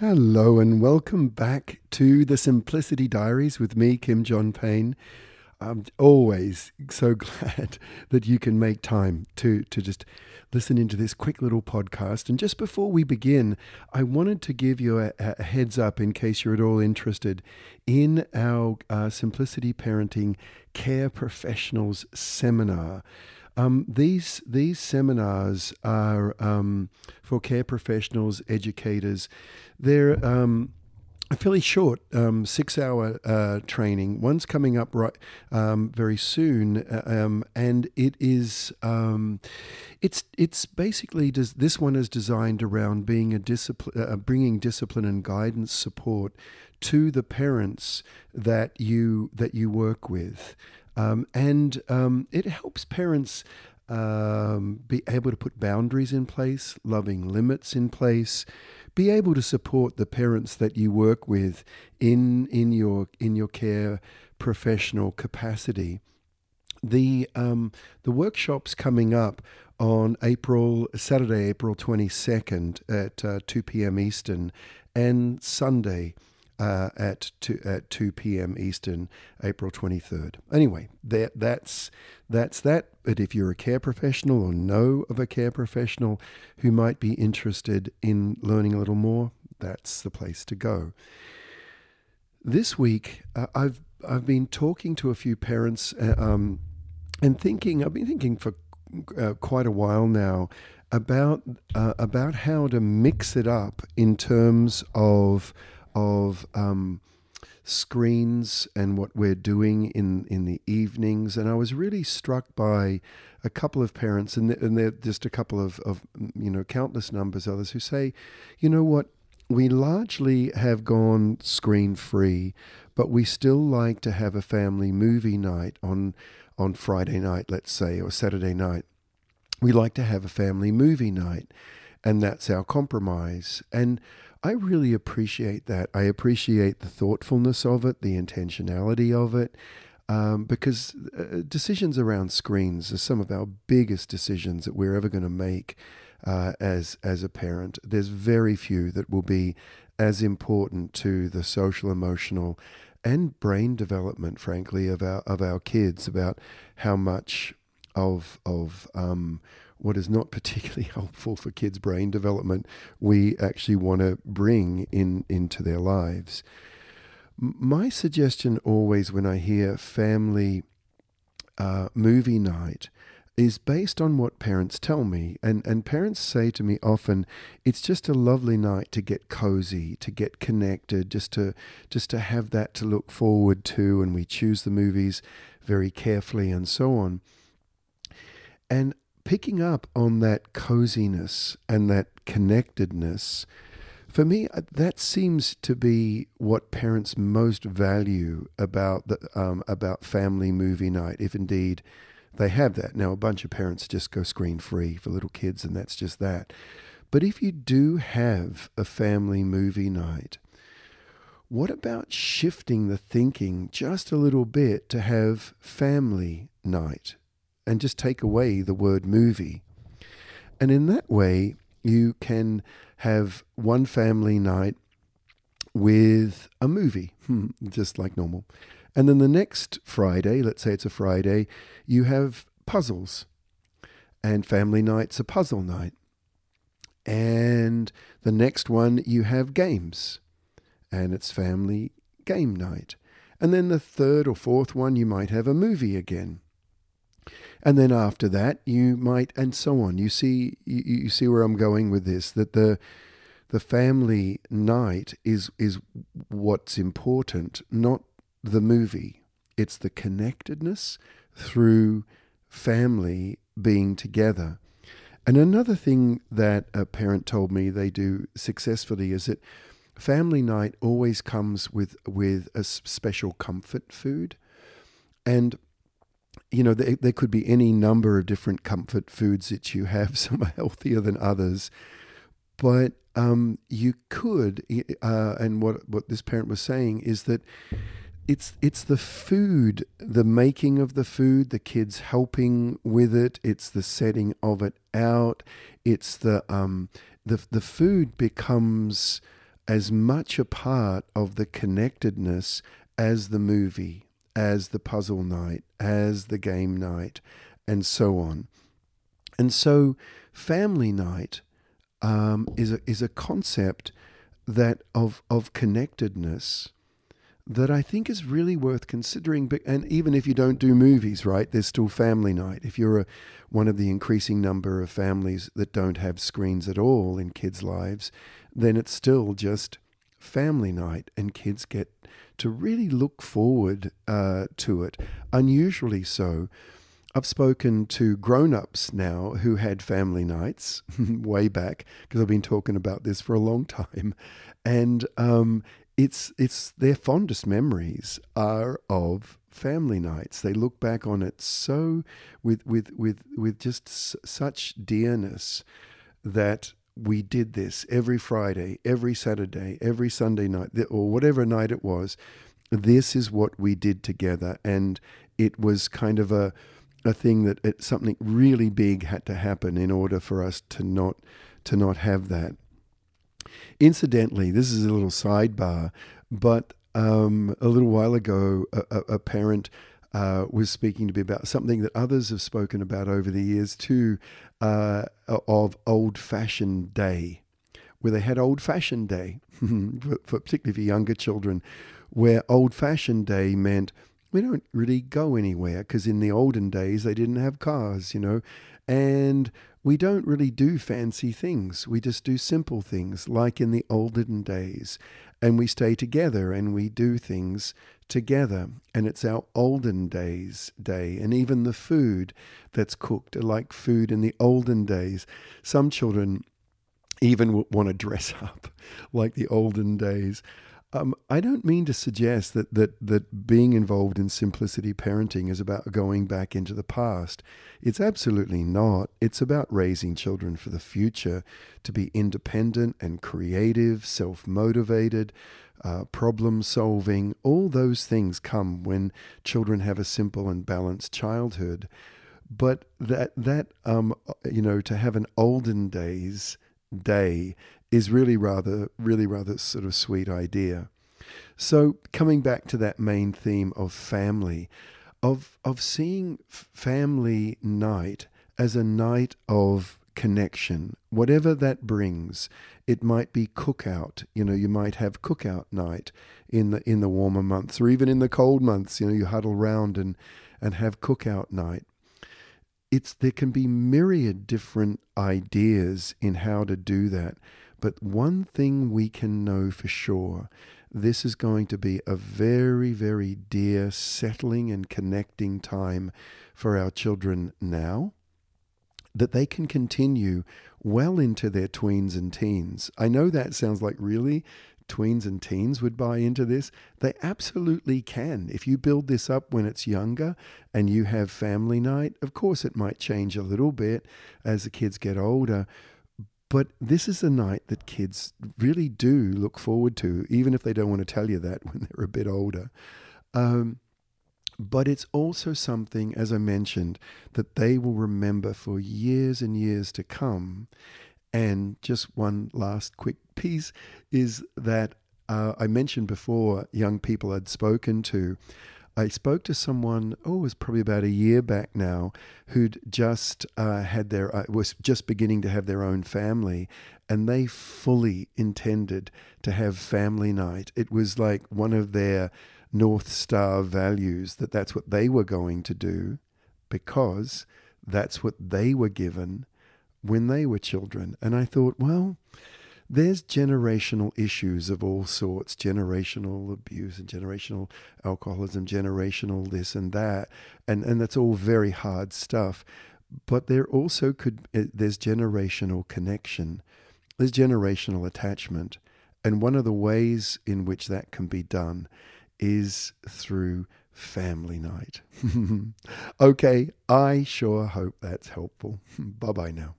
Hello and welcome back to the Simplicity Diaries with me, Kim John Payne. I'm always so glad that you can make time to, to just listen into this quick little podcast. And just before we begin, I wanted to give you a, a heads up in case you're at all interested in our uh, Simplicity Parenting Care Professionals Seminar. Um, these these seminars are um, for care professionals, educators. They're um, a fairly short um, six-hour uh, training. One's coming up right um, very soon, uh, um, and it is it's it's basically does this one is designed around being a discipline, uh, bringing discipline and guidance support to the parents that you that you work with. Um, and um, it helps parents um, be able to put boundaries in place, loving limits in place, be able to support the parents that you work with in in your in your care professional capacity. The um, the workshops coming up on April Saturday, April twenty second at uh, two p.m. Eastern, and Sunday uh, at two, at two p.m. Eastern, April twenty third. Anyway, that that's that's that. But if you're a care professional or know of a care professional who might be interested in learning a little more, that's the place to go. This week, uh, I've I've been talking to a few parents uh, um, and thinking. I've been thinking for uh, quite a while now about uh, about how to mix it up in terms of of um, screens and what we're doing in, in the evenings. And I was really struck by a couple of parents, and, and they're just a couple of, of, you know, countless numbers others who say, you know what, we largely have gone screen free, but we still like to have a family movie night on on Friday night, let's say, or Saturday night. We like to have a family movie night, and that's our compromise. And I really appreciate that. I appreciate the thoughtfulness of it, the intentionality of it, um, because uh, decisions around screens are some of our biggest decisions that we're ever going to make uh, as as a parent. There's very few that will be as important to the social, emotional, and brain development, frankly, of our of our kids. About how much of of um, what is not particularly helpful for kids' brain development, we actually want to bring in into their lives. My suggestion always when I hear family uh, movie night is based on what parents tell me. And, and parents say to me often, it's just a lovely night to get cozy, to get connected, just to, just to have that to look forward to. And we choose the movies very carefully and so on. And picking up on that coziness and that connectedness, for me, uh, that seems to be what parents most value about the um, about family movie night, if indeed they have that. Now, a bunch of parents just go screen free for little kids, and that's just that. But if you do have a family movie night, what about shifting the thinking just a little bit to have family night? And just take away the word movie. And in that way, you can have one family night with a movie, just like normal. And then the next Friday, let's say it's a Friday, you have puzzles. And family night's a puzzle night. And the next one, you have games. And it's family game night. And then the third or fourth one, you might have a movie again and then after that you might and so on. You see you, you see where i'm going with this that the the family night is is what's important not the movie. It's the connectedness through family being together. And another thing that a parent told me they do successfully is that family night always comes with with a special comfort food. And you know, there, there could be any number of different comfort foods that you have. Some are healthier than others, but um, you could. Uh, and what what this parent was saying is that it's it's the food, the making of the food, the kids helping with it. It's the setting of it out. It's the um, the the food becomes as much a part of the connectedness as the movie, as the puzzle night, as the game night, and so on. And so, family night um, is a, is a concept that of of connectedness that I think is really worth considering. And even if you don't do movies, right, there's still family night. If you're a, one of the increasing number of families that don't have screens at all in kids' lives, then it's still just family night, and kids get to really look forward uh, to it. Unusually so. I've spoken to grown ups now who had family nights way back because I've been talking about this for a long time. And um, it's, it's their fondest memories are of family nights. They look back on it so with, with, with, with just s- such dearness that we did this every Friday, every Saturday, every Sunday night, or whatever night it was. This is what we did together. And it was kind of a, a thing that it, something really big had to happen in order for us to not to not have that. Incidentally, this is a little sidebar, but um, a little while ago, a, a, a parent uh, was speaking to me about something that others have spoken about over the years too, uh, of old fashioned day, where they had old fashioned day, for, particularly for younger children, where old fashioned day meant we don't really go anywhere because in the olden days they didn't have cars, you know, and we don't really do fancy things. We just do simple things like in the olden days. And we stay together and we do things together. And it's our olden days day. And even the food that's cooked are like food in the olden days. Some children even want to dress up like the olden days. Um, I don't mean to suggest that, that that being involved in simplicity parenting is about going back into the past. It's absolutely not. It's about raising children for the future to be independent and creative, self motivated, uh, problem solving. All those things come when children have a simple and balanced childhood. But that that um, you know to have an olden days day is really rather, really rather sort of sweet idea. So coming back to that main theme of family, of of seeing family night as a night of connection, whatever that brings. It might be cookout. You know, you might have cookout night in the in the warmer months, or even in the cold months. You know, you huddle round and and have cookout night. It's there can be myriad different ideas in how to do that. But one thing we can know for sure this is going to be a very, very dear settling and connecting time for our children now, that they can continue well into their tweens and teens. I know that sounds like really tweens and teens would buy into this. They absolutely can. If you build this up when it's younger and you have family night, of course it might change a little bit as the kids get older. But this is a night that kids really do look forward to, even if they don't want to tell you that when they're a bit older. Um, but it's also something, as I mentioned, that they will remember for years and years to come. And just one last quick piece is that uh, I mentioned before young people I'd spoken to I spoke to someone, oh, it was probably about a year back now, who'd just uh, had their, uh, was just beginning to have their own family, and they fully intended to have family night. It was like one of their North Star values that that's what they were going to do because that's what they were given when they were children. And I thought, well, there's generational issues of all sorts generational abuse and generational alcoholism, generational this and that. And, and that's all very hard stuff. But there also could, eh, there's generational connection, there's generational attachment. And one of the ways in which that can be done is through family night. okay, I sure hope that's helpful. bye bye now.